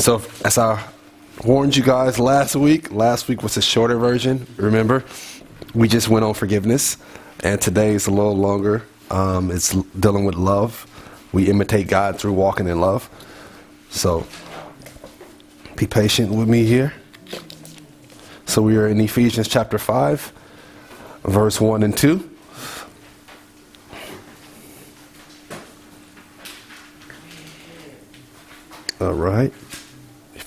So, as I warned you guys last week, last week was a shorter version, remember? We just went on forgiveness, and today is a little longer. Um, it's dealing with love. We imitate God through walking in love. So, be patient with me here. So, we are in Ephesians chapter 5, verse 1 and 2. All right.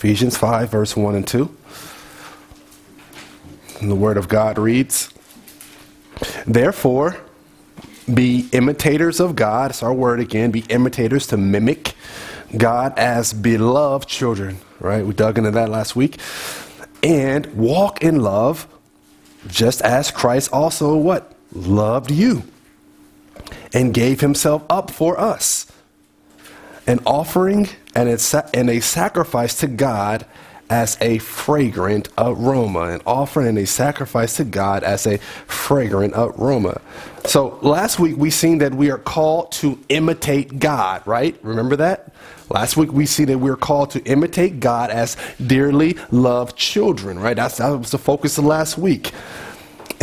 Ephesians 5, verse 1 and 2. And the Word of God reads Therefore, be imitators of God. It's our word again. Be imitators to mimic God as beloved children, right? We dug into that last week. And walk in love, just as Christ also what? Loved you and gave himself up for us an offering and it's, and a, sacrifice to God as a fragrant aroma. An offering and a sacrifice to God as a fragrant aroma. So last week we seen that we are called to imitate God, right? Remember that? Last week we see that we're called to imitate God as dearly loved children, right? That's, that was the focus of last week.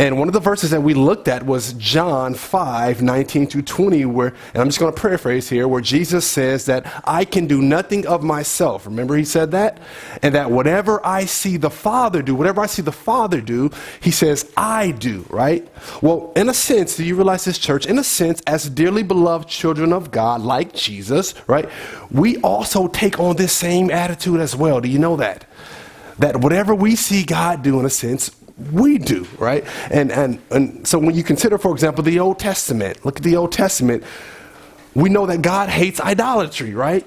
And one of the verses that we looked at was John 5, 19 to 20, where, and I'm just going to paraphrase here, where Jesus says that I can do nothing of myself. Remember, he said that? And that whatever I see the Father do, whatever I see the Father do, he says, I do, right? Well, in a sense, do you realize this, church? In a sense, as dearly beloved children of God, like Jesus, right, we also take on this same attitude as well. Do you know that? That whatever we see God do, in a sense, we do, right? And, and, and so when you consider, for example, the Old Testament, look at the Old Testament, we know that God hates idolatry, right?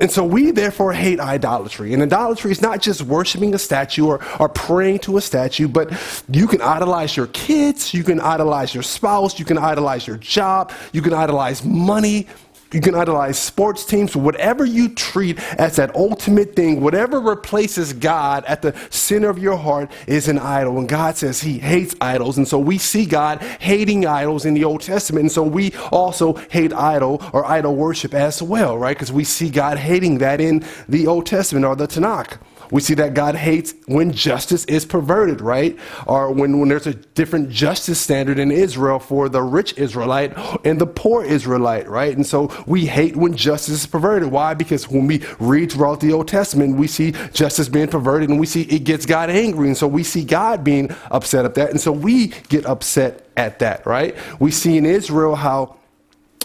And so we therefore hate idolatry. And idolatry is not just worshiping a statue or, or praying to a statue, but you can idolize your kids, you can idolize your spouse, you can idolize your job, you can idolize money, you can idolize sports teams, whatever you treat as that ultimate thing, whatever replaces God at the center of your heart is an idol. And God says He hates idols. And so we see God hating idols in the Old Testament. And so we also hate idol or idol worship as well, right? Because we see God hating that in the Old Testament or the Tanakh. We see that God hates when justice is perverted, right? Or when, when there's a different justice standard in Israel for the rich Israelite and the poor Israelite, right? And so we hate when justice is perverted. Why? Because when we read throughout the Old Testament, we see justice being perverted and we see it gets God angry. And so we see God being upset at that. And so we get upset at that, right? We see in Israel how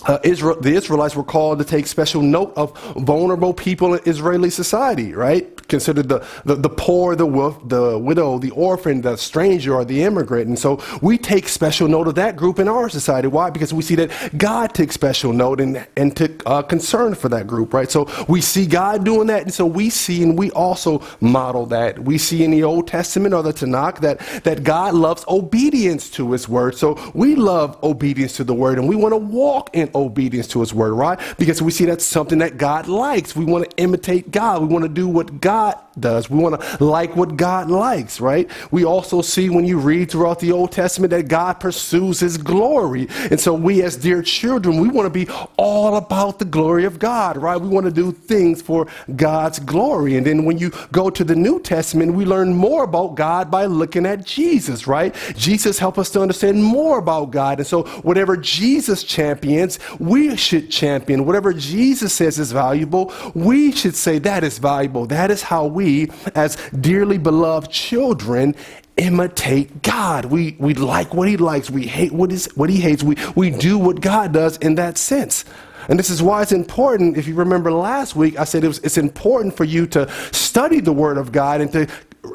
uh, Israel, the Israelites were called to take special note of vulnerable people in Israeli society, right? Considered the, the, the poor, the, wolf, the widow, the orphan, the stranger, or the immigrant. And so we take special note of that group in our society. Why? Because we see that God took special note and, and took uh, concern for that group, right? So we see God doing that. And so we see and we also model that. We see in the Old Testament or the Tanakh that, that God loves obedience to his word. So we love obedience to the word and we want to walk in obedience to his word, right? Because we see that's something that God likes. We want to imitate God. We want to do what God does. We want to like what God likes, right? We also see when you read throughout the Old Testament that God pursues his glory. And so we as dear children, we want to be all about the glory of God, right? We want to do things for God's glory. And then when you go to the New Testament, we learn more about God by looking at Jesus, right? Jesus helps us to understand more about God. And so whatever Jesus champions, we should champion. Whatever Jesus says is valuable, we should say that is valuable. That is how we, as dearly beloved children, imitate God. We, we like what he likes. We hate what, is, what he hates. We, we do what God does in that sense. And this is why it's important. If you remember last week, I said it was, it's important for you to study the Word of God and to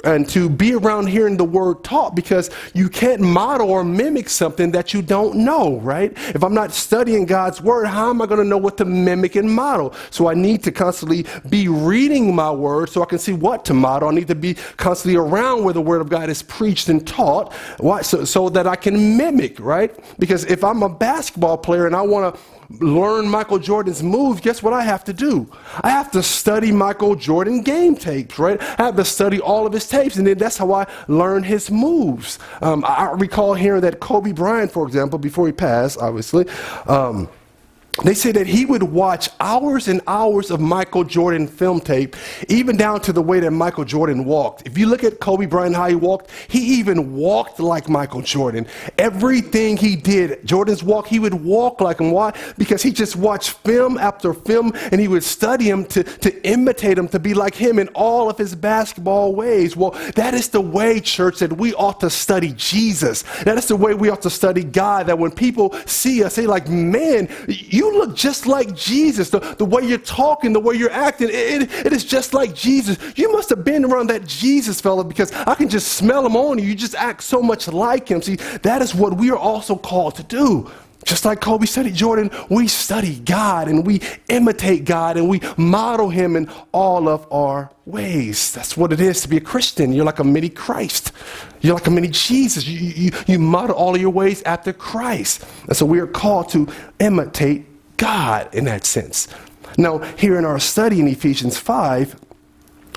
and to be around hearing the word taught because you can't model or mimic something that you don't know, right? If I'm not studying God's word, how am I going to know what to mimic and model? So I need to constantly be reading my word so I can see what to model. I need to be constantly around where the word of God is preached and taught why, so, so that I can mimic, right? Because if I'm a basketball player and I want to learn Michael Jordan's moves, guess what I have to do? I have to study Michael Jordan game tapes, right? I have to study all of his tapes, and then that's how I learned his moves. Um, I recall hearing that Kobe Bryant, for example, before he passed, obviously, um, they say that he would watch hours and hours of Michael Jordan film tape, even down to the way that Michael Jordan walked. If you look at Kobe Bryant, how he walked, he even walked like Michael Jordan. Everything he did, Jordan's walk, he would walk like him. Why? Because he just watched film after film and he would study him to, to imitate him, to be like him in all of his basketball ways. Well, that is the way, church, that we ought to study Jesus. That is the way we ought to study God, that when people see us, they like, man, you look just like Jesus. The, the way you're talking, the way you're acting, it, it, it is just like Jesus. You must have been around that Jesus fella because I can just smell him on you. You just act so much like him. See, that is what we are also called to do. Just like Kobe studied Jordan, we study God and we imitate God and we model Him in all of our ways. That's what it is to be a Christian. You're like a mini Christ. You're like a mini Jesus. You, you, you model all of your ways after Christ. And so we are called to imitate God in that sense. Now, here in our study in Ephesians 5,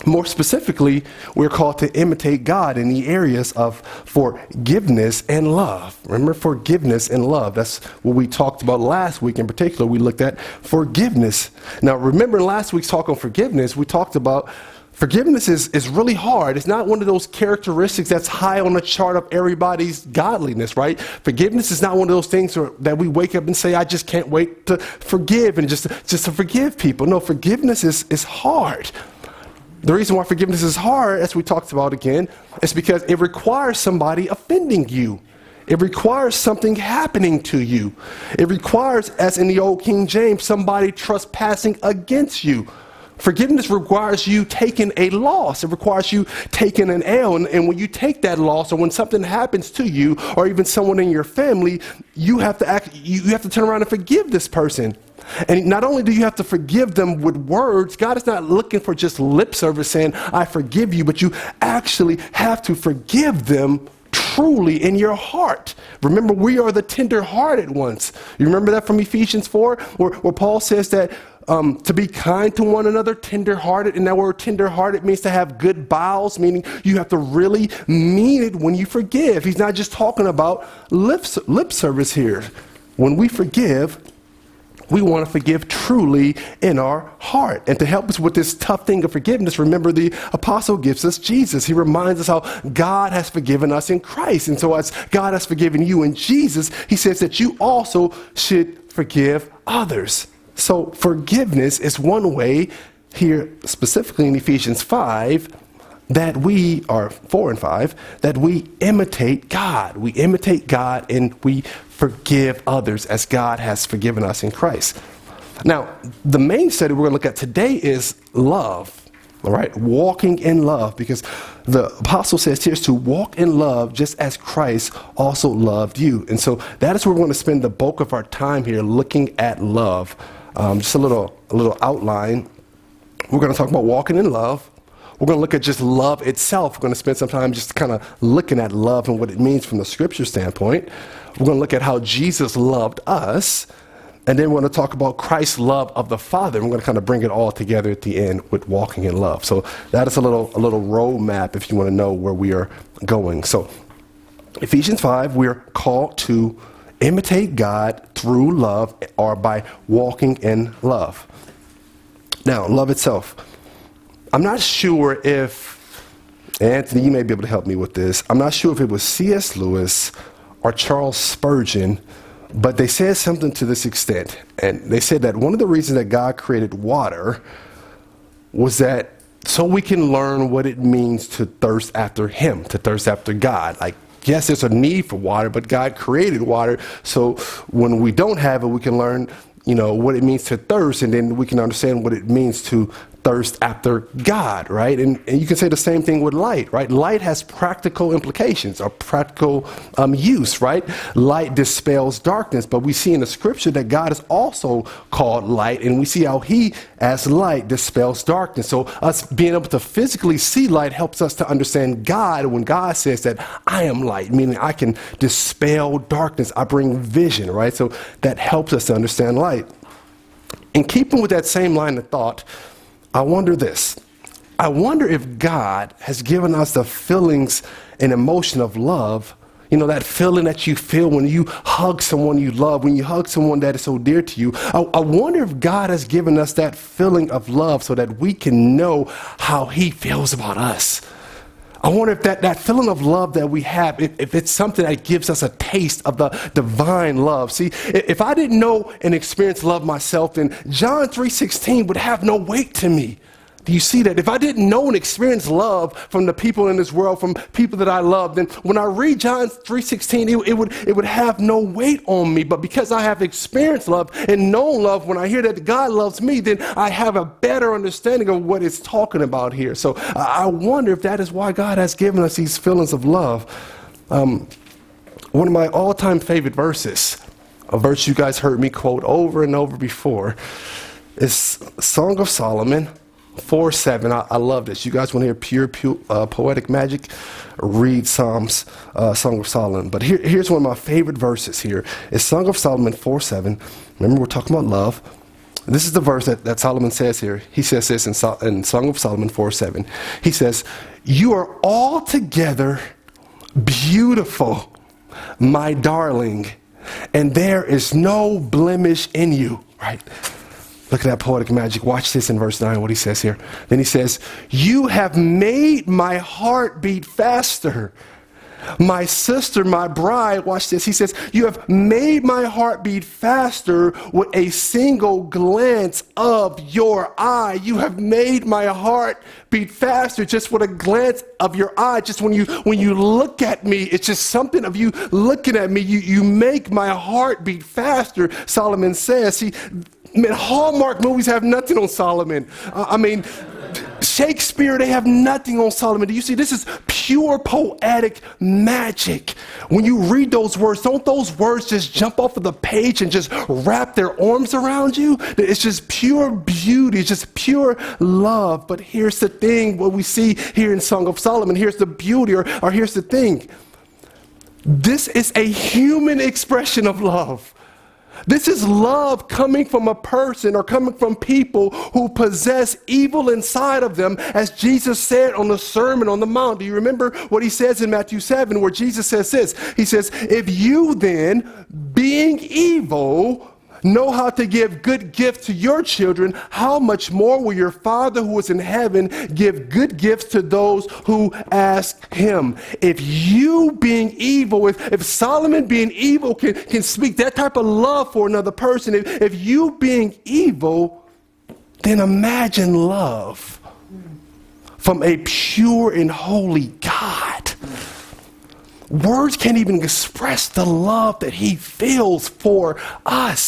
more specifically, we're called to imitate God in the areas of forgiveness and love. Remember, forgiveness and love. That's what we talked about last week in particular. We looked at forgiveness. Now, remember last week's talk on forgiveness, we talked about Forgiveness is, is really hard. It's not one of those characteristics that's high on the chart of everybody's godliness, right? Forgiveness is not one of those things that we wake up and say, I just can't wait to forgive and just, just to forgive people. No, forgiveness is, is hard. The reason why forgiveness is hard, as we talked about again, is because it requires somebody offending you. It requires something happening to you. It requires, as in the old King James, somebody trespassing against you. Forgiveness requires you taking a loss. It requires you taking an L. And, and, when you take that loss, or when something happens to you, or even someone in your family, you have to act. You have to turn around and forgive this person. And not only do you have to forgive them with words, God is not looking for just lip service saying, "I forgive you," but you actually have to forgive them truly in your heart. Remember, we are the tender-hearted ones. You remember that from Ephesians 4, where, where Paul says that um, to be kind to one another, tenderhearted. And that word tenderhearted means to have good bowels, meaning you have to really mean it when you forgive. He's not just talking about lip, lip service here. When we forgive, we want to forgive truly in our heart. And to help us with this tough thing of forgiveness, remember the apostle gives us Jesus. He reminds us how God has forgiven us in Christ. And so, as God has forgiven you in Jesus, He says that you also should forgive others. So, forgiveness is one way here, specifically in Ephesians 5, that we are 4 and 5, that we imitate God. We imitate God and we forgive others as God has forgiven us in Christ. Now, the main study we're going to look at today is love. All right, walking in love, because the apostle says here to walk in love just as Christ also loved you. And so that is where we're going to spend the bulk of our time here looking at love. Um, just a little, a little outline. We're going to talk about walking in love. We're going to look at just love itself. We're going to spend some time just kind of looking at love and what it means from the scripture standpoint. We're going to look at how Jesus loved us. And then we're going to talk about Christ's love of the Father. We're going to kind of bring it all together at the end with walking in love. So that is a little, a little roadmap if you want to know where we are going. So Ephesians 5, we're called to imitate God through love or by walking in love. Now, love itself. I'm not sure if, Anthony, you may be able to help me with this. I'm not sure if it was C.S. Lewis or Charles Spurgeon, but they said something to this extent. And they said that one of the reasons that God created water was that so we can learn what it means to thirst after Him, to thirst after God. Like yes, there's a need for water, but God created water. So when we don't have it, we can learn, you know, what it means to thirst, and then we can understand what it means to thirst after God, right? And, and you can say the same thing with light, right? Light has practical implications or practical um, use, right? Light dispels darkness, but we see in the scripture that God is also called light, and we see how He, as light, dispels darkness. So, us being able to physically see light helps us to understand God when God says that I am light, meaning I can dispel darkness, I bring vision, right? So, that helps us to understand light. In keeping with that same line of thought, I wonder this. I wonder if God has given us the feelings and emotion of love, You know, that feeling that you feel when you hug someone you love, when you hug someone that is so dear to you. I, I wonder if God has given us that feeling of love so that we can know how He feels about us. I wonder if that, that feeling of love that we have, if, if, it's something that gives us a taste of the divine love. See, if I didn't know and experience love myself, then John 3.16 would have no weight to me. Do you see that? If I didn't know and experience love from the people in this world, from people that I love, then when I read John 3.16, it, it, would, it would have no weight on me. But because I have experienced love and known love, when I hear that God loves me, then I have a better understanding of what it's talking about here. So I wonder if that is why God has given us these feelings of love. Um, one of my all-time favorite verses, a verse you guys heard me quote over and over before, is Song of Solomon, 4 7. I, I, love this. You guys want to hear pure, pure uh, poetic magic? Read Psalms, uh, Song of Solomon. But here, here's one of my favorite verses here. It's Song of Solomon 4 7. Remember, we're talking about love. This is the verse that, that Solomon says here. He says this in, so, in Song of Solomon 4 7. He says, You are altogether beautiful, my darling, and there is no blemish in you. Right? Look at that poetic magic. Watch this in verse 9, what he says here. Then he says, You have made my heart beat faster. My sister, my bride, watch this. He says, You have made my heart beat faster with a single glance of your eye. You have made my heart beat faster just with a glance of your eye. Just when you when you look at me, it's just something of you looking at me. You you make my heart beat faster, Solomon says. See, man, Hallmark movies have nothing on Solomon. Uh, I mean, Shakespeare, they have nothing on Solomon. Do you see? This is pure poetic magic. When you read those words, don't those words just jump off of the page and just wrap their arms around you? It's just pure beauty, it's just pure love. But here's the thing what we see here in Song of Solomon here's the beauty, or, or here's the thing. This is a human expression of love. This is love coming from a person or coming from people who possess evil inside of them, as Jesus said on the Sermon on the Mount. Do you remember what he says in Matthew 7, where Jesus says this? He says, If you then, being evil, know how to give good gifts to your children, how much more will your Father who is in heaven give good gifts to those who ask him? If you being evil, if, if Solomon being evil can, can speak that type of love for another person, if, if you being evil, then imagine love from a pure and holy God. Words can't even express the love that he feels for us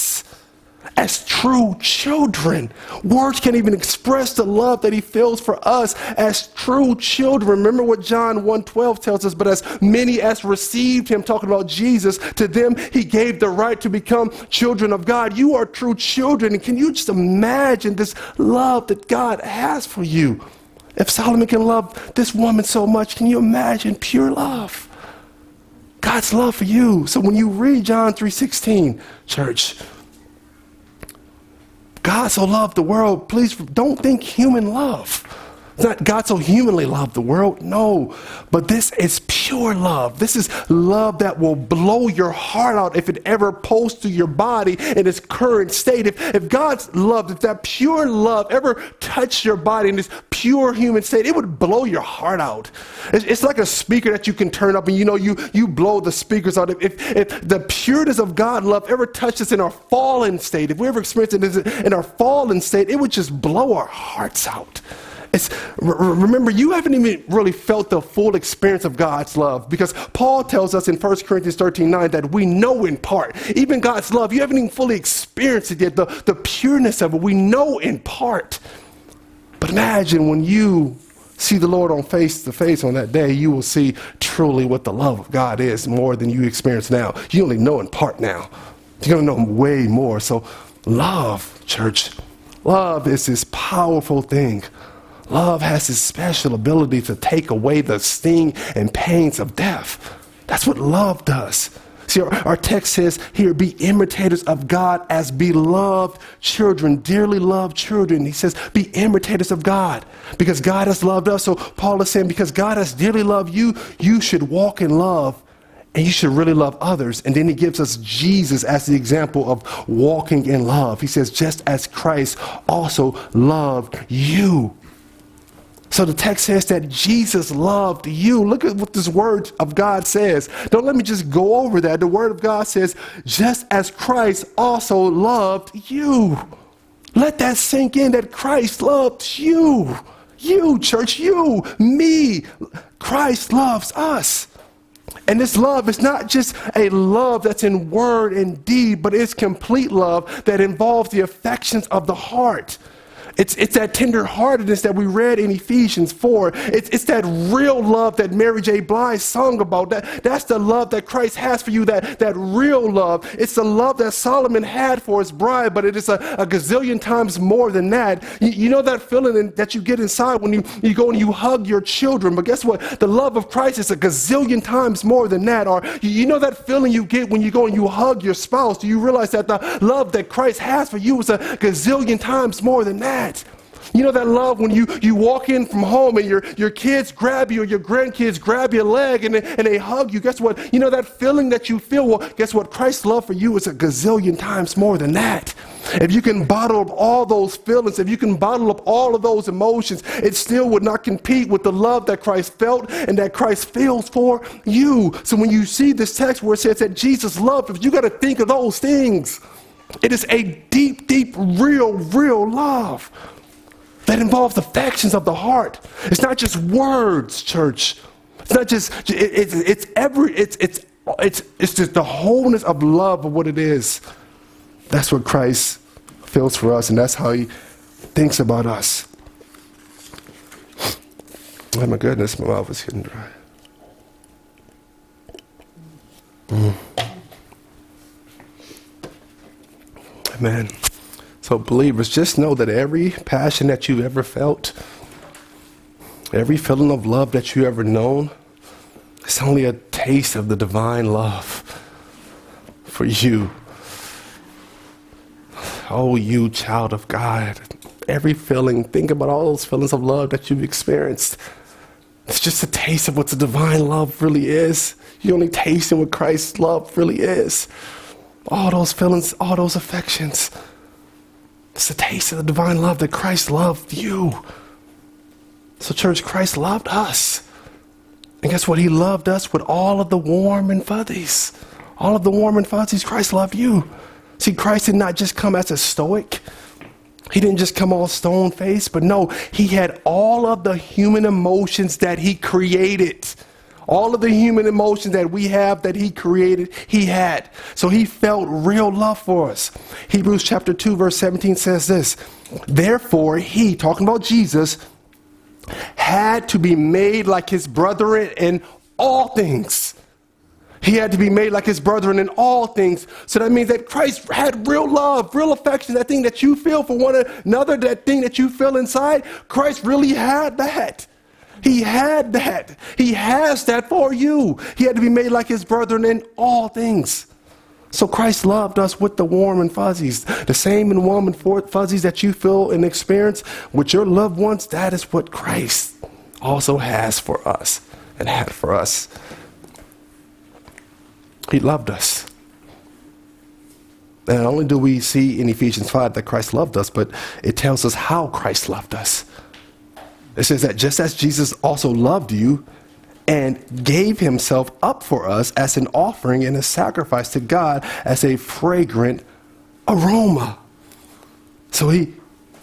true children. Words can't even express the love that he feels for us as true children. Remember what John 1:12 tells us, but as many as received him talking about Jesus, to them he gave the right to become children of God. You are true children. And can you just imagine this love that God has for you? If Solomon can love this woman so much, can you imagine pure love? God's love for you. So when you read John 3:16, church, God so loved the world, please don't think human love. It's not God so humanly loved the world. No. But this is pure love. This is love that will blow your heart out if it ever pulls to your body in its current state. If, if God's love, if that pure love ever touched your body in this pure human state, it would blow your heart out. It's, it's like a speaker that you can turn up and you know you, you blow the speakers out. If, if the pureness of God love ever touched us in our fallen state, if we ever experienced it in our fallen state, it would just blow our hearts out. It's, remember, you haven't even really felt the full experience of God's love because Paul tells us in 1 Corinthians 13 9 that we know in part. Even God's love, you haven't even fully experienced it yet, the, the pureness of it. We know in part. But imagine when you see the Lord on face to face on that day, you will see truly what the love of God is more than you experience now. You only know in part now. You're going to know way more. So, love, church, love is this powerful thing Love has this special ability to take away the sting and pains of death. That's what love does. See, our, our, text says here, be imitators of God as beloved children, dearly loved children. He says, be imitators of God because God has loved us. So Paul is saying, because God has dearly loved you, you should walk in love and you should really love others. And then he gives us Jesus as the example of walking in love. He says, just as Christ also loved you. So the text says that Jesus loved you. Look at what this word of God says. Don't let me just go over that. The word of God says, just as Christ also loved you. Let that sink in that Christ loved you. You, church, you, me. Christ loves us. And this love is not just a love that's in word and deed, but it's complete love that involves the affections of the heart. It's, it's that tenderheartedness that we read in Ephesians 4. It's, it's that real love that Mary J. Blige sung about. That, that's the love that Christ has for you, that, that real love. It's the love that Solomon had for his bride, but it is a, a gazillion times more than that. You, you know that feeling that you get inside when you, you go and you hug your children, but guess what? The love of Christ is a gazillion times more than that. Or you, you know that feeling you get when you go and you hug your spouse? Do you realize that the love that Christ has for you is a gazillion times more than that? That. You know that love when you, you walk in from home and your, your kids grab you or your grandkids grab your leg and and they hug you. Guess what? You know that feeling that you feel? Well, guess what? Christ's love for you is a gazillion times more than that. If you can bottle up all those feelings, if you can bottle up all of those emotions, it still would not compete with the love that Christ felt and that Christ feels for you. So when you see this text where it says that Jesus loved, if you got to think of those things. It is a deep, deep, real, real love that involves the affections of the heart. It's not just words, church. It's not just, it, it's, it's every, it's, it's, it's, it's just the wholeness of love of what it is. That's what Christ feels for us, and that's how he thinks about us. Oh my goodness, my mouth is getting dry. Mm. Amen. So, believers, just know that every passion that you've ever felt, every feeling of love that you've ever known, it's only a taste of the divine love for you. Oh, you child of God. Every feeling, think about all those feelings of love that you've experienced. It's just a taste of what the divine love really is. You only taste what Christ's love really is all those feelings, all those affections. It's the taste of the divine love that Christ loved you. So, church, Christ loved us. And guess what? He loved us with all of the warm and fuzzies. All of the warm and fuzzies, Christ loved you. See, Christ did not just come as a stoic. He didn't just come all stone faced, but no, he had all of the human emotions that he created. All of the human emotions that we have that he created, he had. So he felt real love for us. Hebrews chapter 2, verse 17 says this Therefore, he, talking about Jesus, had to be made like his brethren in all things. He had to be made like his brethren in all things. So that means that Christ had real love, real affection, that thing that you feel for one another, that thing that you feel inside. Christ really had that. He had that. He has that for you. He had to be made like his brethren in all things. So Christ loved us with the warm and fuzzies. The same and warm and fuzzies that you feel and experience with your loved ones, that is what Christ also has for us and had for us. He loved us. Not only do we see in Ephesians 5 that Christ loved us, but it tells us how Christ loved us. It says that just as Jesus also loved you and gave himself up for us as an offering and a sacrifice to God as a fragrant aroma. So he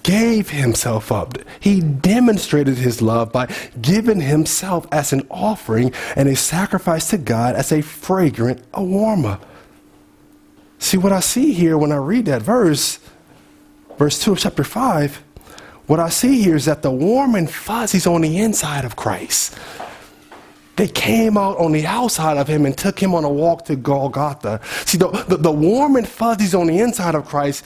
gave himself up. He demonstrated his love by giving himself as an offering and a sacrifice to God as a fragrant aroma. See, what I see here when I read that verse, verse 2 of chapter 5, what I see here is that the warm and fuzzies on the inside of Christ, they came out on the outside of him and took him on a walk to Golgotha. See, the, the, the warm and fuzzies on the inside of Christ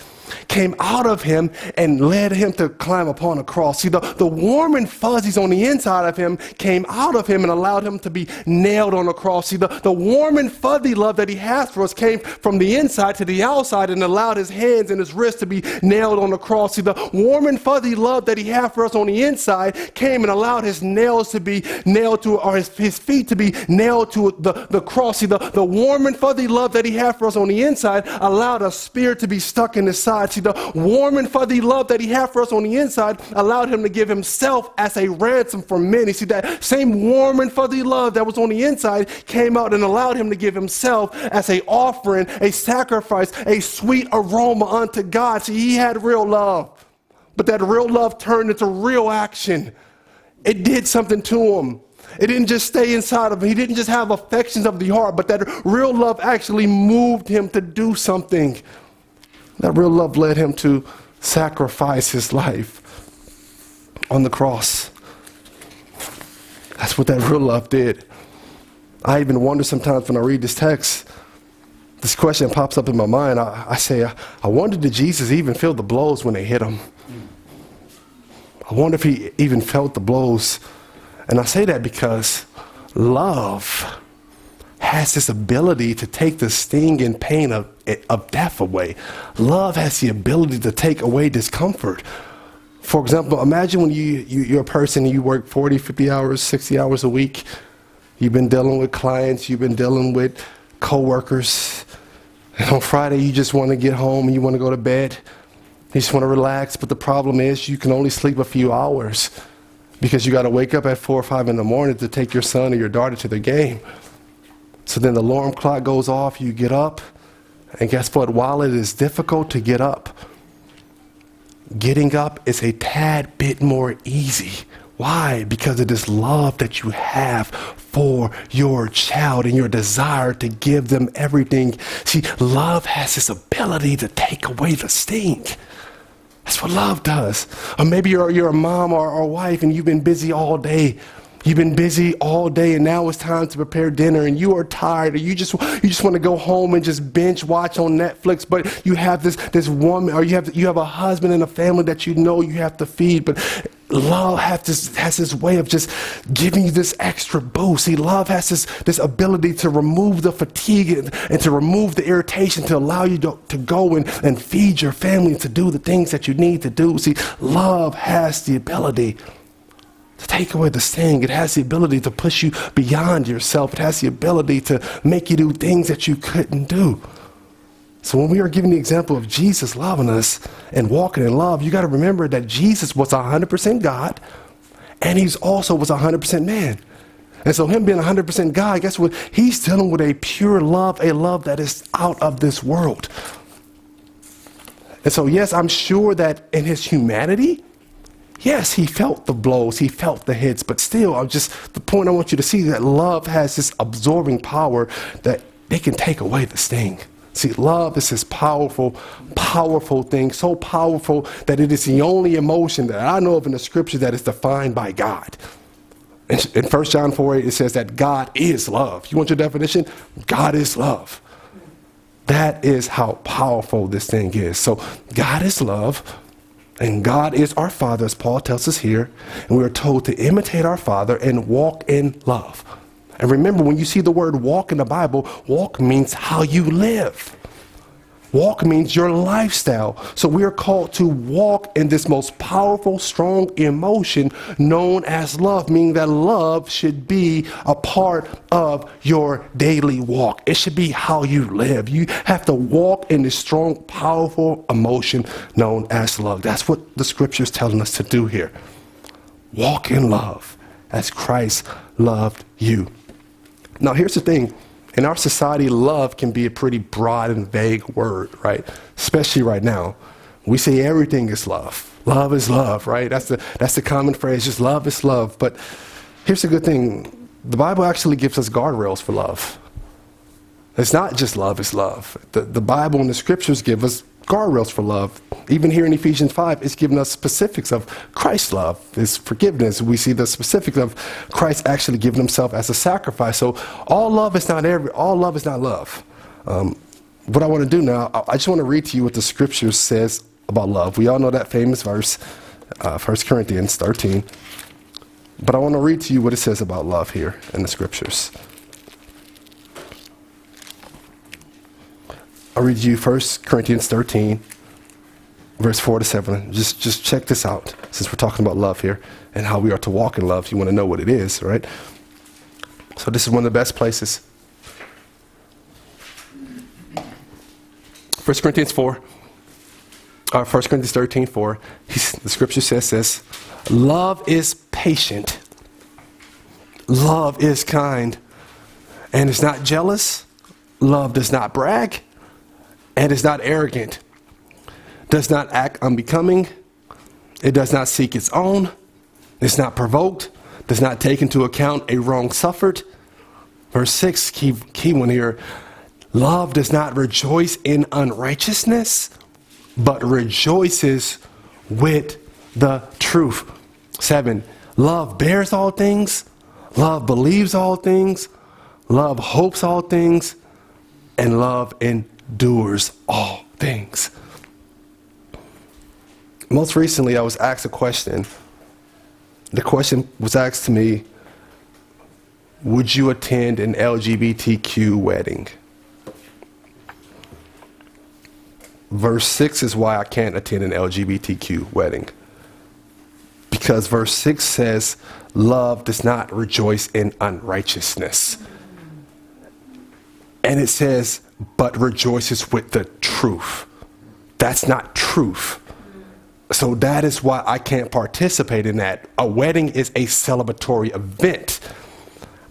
came out of him and led him to climb upon a cross. See, the, the warm and fuzzies on the inside of him came out of him and allowed him to be nailed on a cross. See, the, the warm and fuzzy love that he has for us came from the inside to the outside and allowed his hands and his wrists to be nailed on the cross. See, the warm and fuzzy love that he had for us on the inside came and allowed his nails to be nailed to, or his, his his feet to be nailed to the, the cross. See, the, the warm and fuzzy love that he had for us on the inside allowed a spear to be stuck in his side. See, the warm and fuzzy love that he had for us on the inside allowed him to give himself as a ransom for many. See, that same warm and fuzzy love that was on the inside came out and allowed him to give himself as a offering, a sacrifice, a sweet aroma unto God. See, he had real love. But that real love turned into real action. It did something to him. It didn't just stay inside of him. He didn't just have affections of the heart, but that real love actually moved him to do something. That real love led him to sacrifice his life on the cross. That's what that real love did. I even wonder sometimes when I read this text, this question pops up in my mind. I, I say, I wonder did Jesus even feel the blows when they hit him? I wonder if he even felt the blows. And I say that because love has this ability to take the sting and pain of, of death away. Love has the ability to take away discomfort. For example, imagine when you, you, are a person, you work 40, 50 hours, 60 hours a week. You've been dealing with clients, you've been dealing with coworkers. And on Friday, you just want to get home and you want to go to bed. You just want to relax, but the problem is you can only sleep a few hours because you got to wake up at 4 or 5 in the morning to take your son or your daughter to the game. So then the alarm clock goes off, you get up, and guess what? While it is difficult to get up, getting up is a tad bit more easy. Why? Because of this love that you have for your child and your desire to give them everything. See, love has this ability to take away the sting. That's what love does. Or maybe you're, you're a mom or, a wife and you've been busy all day. You've been busy all day and now it's time to prepare dinner and you are tired or you just you just want to go home and just binge watch on Netflix but you have this this woman or you have you have a husband and a family that you know you have to feed but love has this, has this way of just giving you this extra boost. See, love has this, this ability to remove the fatigue and, and to remove the irritation to allow you to, to go and, and feed your family and to do the things that you need to do. See, love has the ability to take away the sting. It has the ability to push you beyond yourself. It has the ability to make you do things that you couldn't do. So when we are giving the example of Jesus loving us and walking in love, you got to remember that Jesus was 100% God and he's also was 100% man. And so him being 100% God, guess what? He's dealing with a pure love, a love that is out of this world. And so yes, I'm sure that in his humanity, yes, he felt the blows, he felt the hits, but still, I'm just the point I want you to see that love has this absorbing power that they can take away the sting. See, love is this powerful, powerful thing, so powerful that it is the only emotion that I know of in the scripture that is defined by God. In, in 1 John 4 8, it says that God is love. You want your definition? God is love. That is how powerful this thing is. So, God is love, and God is our Father, as Paul tells us here. And we are told to imitate our Father and walk in love. And remember, when you see the word walk in the Bible, walk means how you live. Walk means your lifestyle. So we are called to walk in this most powerful, strong emotion known as love, meaning that love should be a part of your daily walk. It should be how you live. You have to walk in this strong, powerful emotion known as love. That's what the scripture is telling us to do here. Walk in love as Christ loved you. Now, here's the thing. In our society, love can be a pretty broad and vague word, right? Especially right now. We say everything is love. Love is love, right? That's the, that's the common phrase, just love is love. But here's the good thing the Bible actually gives us guardrails for love. It's not just love is love. The, the Bible and the scriptures give us guardrails for love. Even here in Ephesians 5, it's giving us specifics of Christ's love, his forgiveness. We see the specifics of Christ actually giving himself as a sacrifice. So all love is not every, all love is not love. Um, what I want to do now, I just want to read to you what the scripture says about love. We all know that famous verse, uh, 1 Corinthians 13. But I want to read to you what it says about love here in the scriptures. I'll read you 1 Corinthians 13, verse 4 to 7. Just, just check this out, since we're talking about love here and how we are to walk in love. You want to know what it is, right? So this is one of the best places. 1 Corinthians 4, uh, 1 Corinthians 13, 4, the scripture says this Love is patient, love is kind, and it's not jealous. Love does not brag, and is not arrogant, does not act unbecoming, it does not seek its own, is not provoked, does not take into account a wrong suffered. Verse 6, key, key one here. Love does not rejoice in unrighteousness, but rejoices with the truth. 7. Love bears all things, love believes all things, love hopes all things, and love endures all things. Most recently, I was asked a question. The question was asked to me Would you attend an LGBTQ wedding? Verse 6 is why I can't attend an LGBTQ wedding. Because verse 6 says, Love does not rejoice in unrighteousness. And it says, But rejoices with the truth. That's not truth. So that is why I can't participate in that. A wedding is a celebratory event.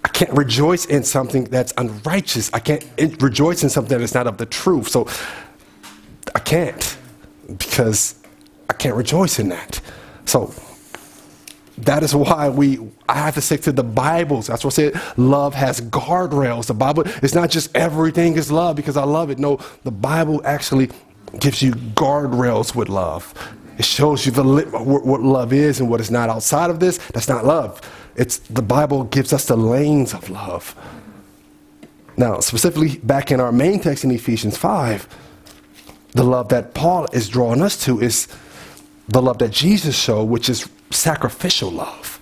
I can't rejoice in something that's unrighteous. I can't rejoice in something that is not of the truth. So I can't because I can't rejoice in that. So that is why we I have to stick to the Bibles. That's what I said. Love has guardrails. The Bible it's not just everything is love because I love it. No, the Bible actually gives you guardrails with love. It shows you the what love is and what is not outside of this. That's not love. It's the Bible gives us the lanes of love. Now, specifically back in our main text in Ephesians 5, the love that Paul is drawing us to is the love that Jesus showed, which is sacrificial love.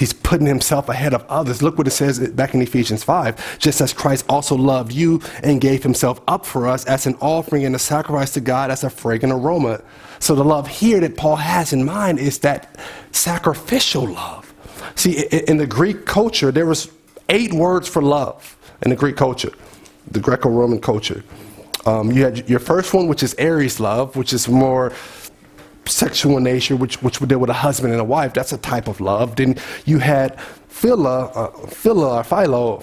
He's putting himself ahead of others. Look what it says back in Ephesians 5. Just as Christ also loved you and gave himself up for us as an offering and a sacrifice to God as a fragrant aroma. So the love here that Paul has in mind is that sacrificial love. See, in the Greek culture, there was eight words for love in the Greek culture, the Greco-Roman culture. Um, you had your first one, which is Eros love, which is more sexual nature, which, which would deal with a husband and a wife. That's a type of love. Then you had phila, uh, phila or philo,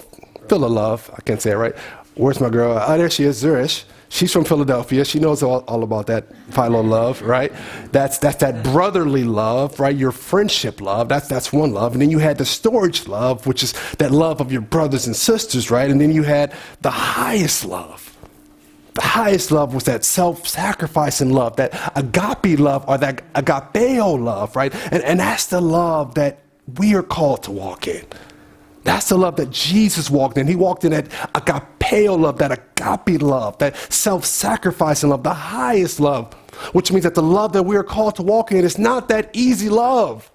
phila love. I can't say it right. Where's my girl? Oh, there she is, Zurich. She's from Philadelphia. She knows all, all about that philo love, right? That's, that's that brotherly love, right? Your friendship love. That's, that's one love. And then you had the storge love, which is that love of your brothers and sisters, right? And then you had the highest love the highest love was that self-sacrificing love, that agape love, or that agapeo love, right? And, and that's the love that we are called to walk in. That's the love that Jesus walked in. He walked in that agapeo love, that agape love, that self-sacrificing love, the highest love, which means that the love that we are called to walk in is not that easy love.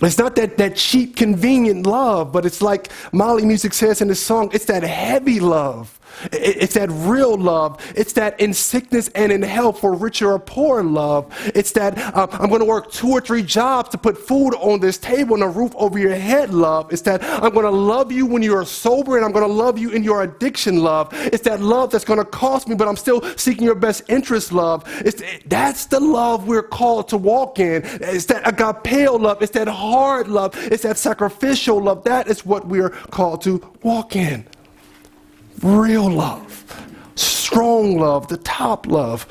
It's not that, that cheap, convenient love, but it's like Mali Music says in the song, it's that heavy love it's that real love. It's that in sickness and in health, for richer or poor love. It's that uh, I'm going to work two or three jobs to put food on this table and a roof over your head love. It's that I'm going to love you when you are sober and I'm going to love you in your addiction love. It's that love that's going to cost me, but I'm still seeking your best interest love. It's, that's the love we're called to walk in. It's that agapeo love. It's that hard love. It's that sacrificial love. That is what we're called to walk in real love, strong love, the top love.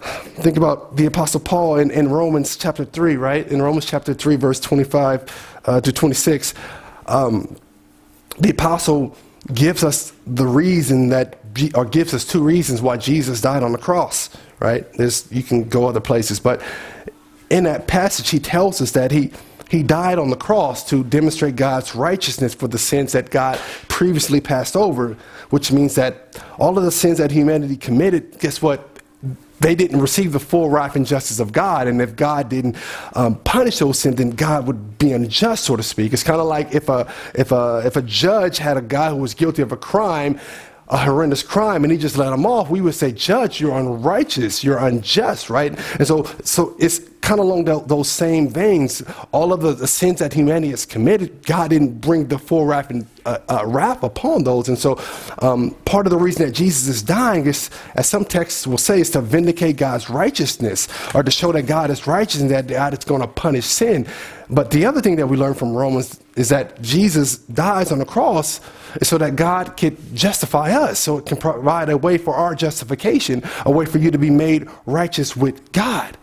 Think about the Apostle Paul in, in Romans chapter 3, right? In Romans chapter 3, verse 25 uh, to 26. Um, the Apostle gives us the reason that, or gives us two reasons why Jesus died on the cross, right? There's, you can go other places, but in that passage, he tells us that he, he died on the cross to demonstrate God's righteousness for the sins that God previously passed over, which means that all of the sins that humanity committed, guess what? They didn't receive the full wrath and justice of God. And if God didn't um, punish those sins, then God would be unjust, so to speak. It's kind of like if a, if, a, if a judge had a guy who was guilty of a crime a horrendous crime and he just let him off, we would say, Judge, you're unrighteous, you're unjust, right? And so, so it's kind of along the, those same veins. All of the, the, sins that humanity has committed, God didn't bring the full wrath, and, uh, uh, wrath upon those. And so, um, part of the reason that Jesus is dying is, as some texts will say, is to vindicate God's righteousness or to show that God is righteous and that God is going to punish sin. But the other thing that we learn from Romans is that Jesus dies on the cross so that God could justify us, so it can provide a way for our justification, a way for you to be made righteous with God.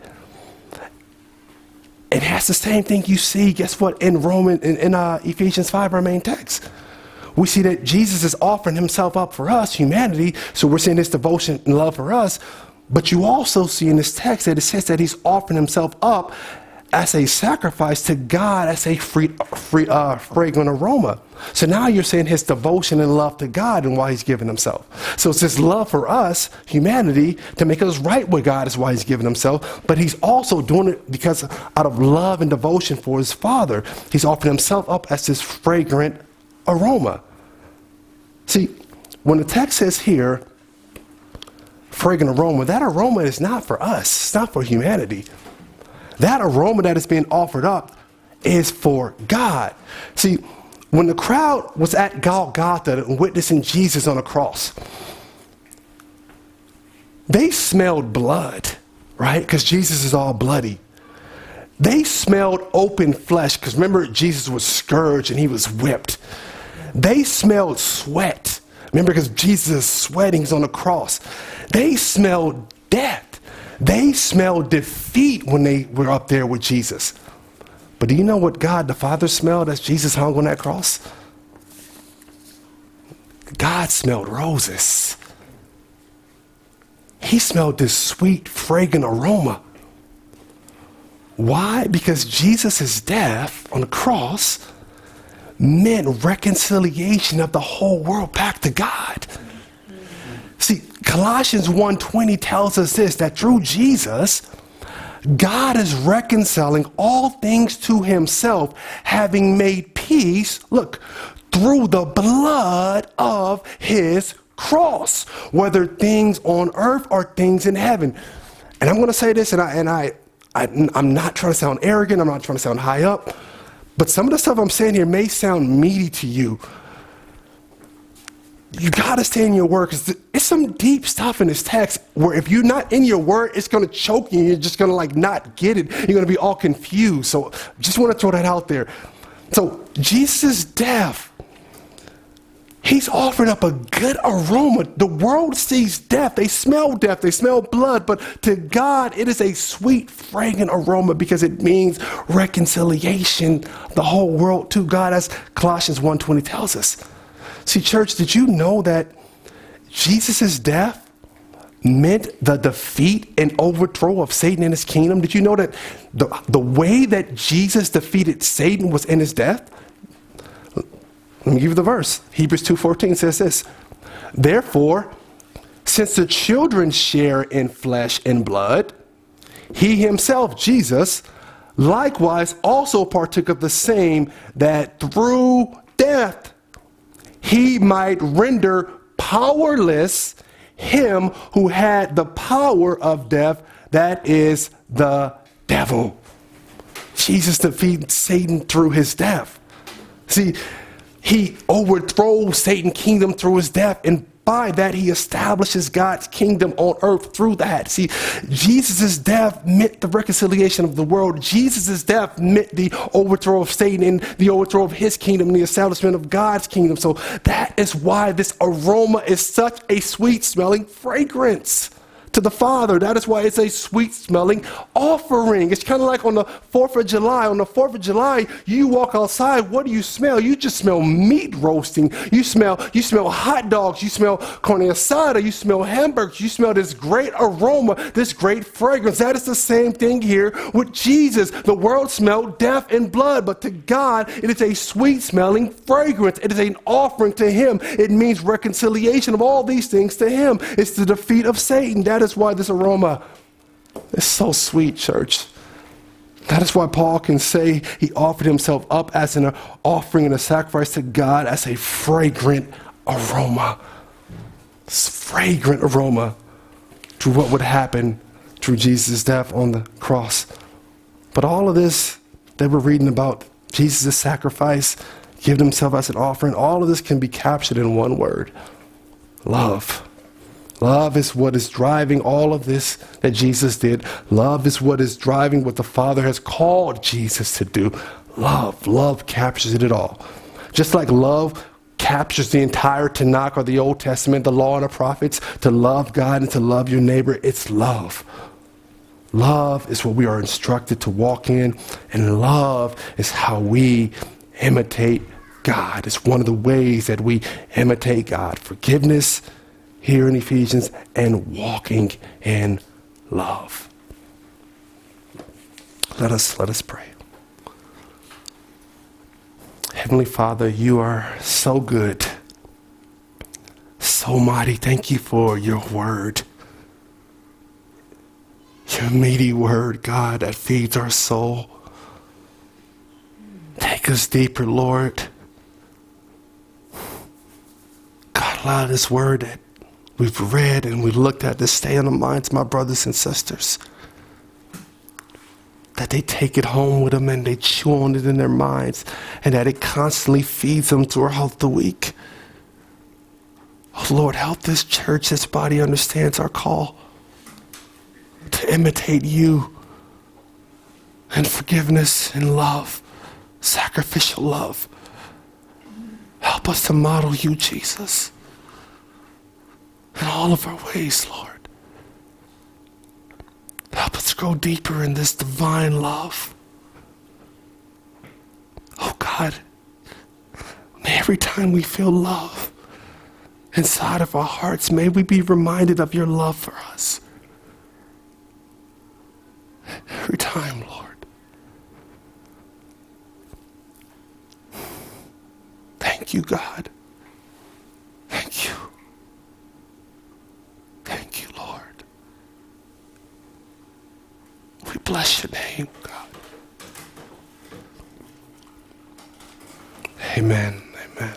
It has the same thing you see, guess what, in Roman in, in uh, Ephesians 5, our main text. We see that Jesus is offering himself up for us, humanity, so we're seeing this devotion and love for us. But you also see in this text that it says that he's offering himself up as a sacrifice to God as a free, free, uh, fragrant aroma. So now you're saying his devotion and love to God and why he's giving himself. So it's his love for us, humanity, to make us right with God is why he's giving himself. But he's also doing it because out of love and devotion for his Father, he's offering himself up as this fragrant aroma. See, when the text says here, fragrant aroma, that aroma is not for us, it's not for humanity. That aroma that is being offered up is for God. See, when the crowd was at Golgotha witnessing Jesus on the cross, they smelled blood, right? Because Jesus is all bloody. They smelled open flesh, because remember, Jesus was scourged and he was whipped. They smelled sweat. Remember, because Jesus is sweating, he's on the cross. They smelled death. They smelled defeat when they were up there with Jesus. But do you know what God the Father smelled as Jesus hung on that cross? God smelled roses. He smelled this sweet, fragrant aroma. Why? Because Jesus' death on the cross meant reconciliation of the whole world back to God. See, Colossians 1:20 tells us this that through Jesus God is reconciling all things to himself having made peace look through the blood of his cross whether things on earth or things in heaven. And I'm going to say this and I and I, I I'm not trying to sound arrogant I'm not trying to sound high up but some of the stuff I'm saying here may sound meaty to you you got to stay in your word because it's some deep stuff in this text where if you're not in your word, it's going to choke you. You're just going to like not get it. You're going to be all confused. So just want to throw that out there. So Jesus' death, he's offering up a good aroma. The world sees death. They smell death. They smell blood. But to God, it is a sweet, fragrant aroma because it means reconciliation, the whole world to God, as Colossians 1.20 tells us. See, church, did you know that Jesus' death meant the defeat and overthrow of Satan and his kingdom? Did you know that the, the way that Jesus defeated Satan was in his death? Let me give you the verse. Hebrews 2:14 says this. Therefore, since the children share in flesh and blood, he himself, Jesus, likewise also partook of the same that through death he might render powerless him who had the power of death, that is the devil. Jesus defeated Satan through his death. See, he overthrows Satan's kingdom through his death and by that, he establishes God's kingdom on earth through that. See, Jesus' death meant the reconciliation of the world. Jesus' death meant the overthrow of Satan and the overthrow of his kingdom and the establishment of God's kingdom. So that is why this aroma is such a sweet smelling fragrance to the Father. That is why it's a sweet smelling offering. It's kind of like on the 4th of July. On the 4th of July, you walk outside, what do you smell? You just smell meat roasting. You smell you smell hot dogs, you smell carne asada, you smell hamburgers, you smell this great aroma, this great fragrance. That is the same thing here with Jesus. The world smelled death and blood, but to God, it is a sweet smelling fragrance. It is an offering to him. It means reconciliation of all these things to him. It's the defeat of Satan. That is is why this aroma is so sweet, church. That is why Paul can say he offered himself up as an offering and a sacrifice to God as a fragrant aroma. This fragrant aroma to what would happen through Jesus' death on the cross. But all of this that we're reading about Jesus' sacrifice, giving himself as an offering, all of this can be captured in one word love. Love is what is driving all of this that Jesus did. Love is what is driving what the Father has called Jesus to do. Love. Love captures it all. Just like love captures the entire Tanakh or the Old Testament, the law and the prophets, to love God and to love your neighbor, it's love. Love is what we are instructed to walk in, and love is how we imitate God. It's one of the ways that we imitate God. Forgiveness here in Ephesians and walking in love. Let us let us pray. Heavenly Father, you are so good, so mighty. Thank you for your word. Your meaty word, God, that feeds our soul. Take us deeper, Lord. God, allow this word that we've read and we've looked at to stay on the minds of my brothers and sisters. That they take it home with them and they chew on it in their minds, and that it constantly feeds them throughout the week. Oh Lord, help this church, this body understands our call to imitate you and forgiveness and love, sacrificial love. Help us to model you, Jesus in all of our ways, Lord. Help us grow deeper in this divine love. Oh God, may every time we feel love inside of our hearts, may we be reminded of your love for us. Every time, Lord. Thank you, God. Thank you. Thank you, Lord. We bless your name, God. Amen. Amen.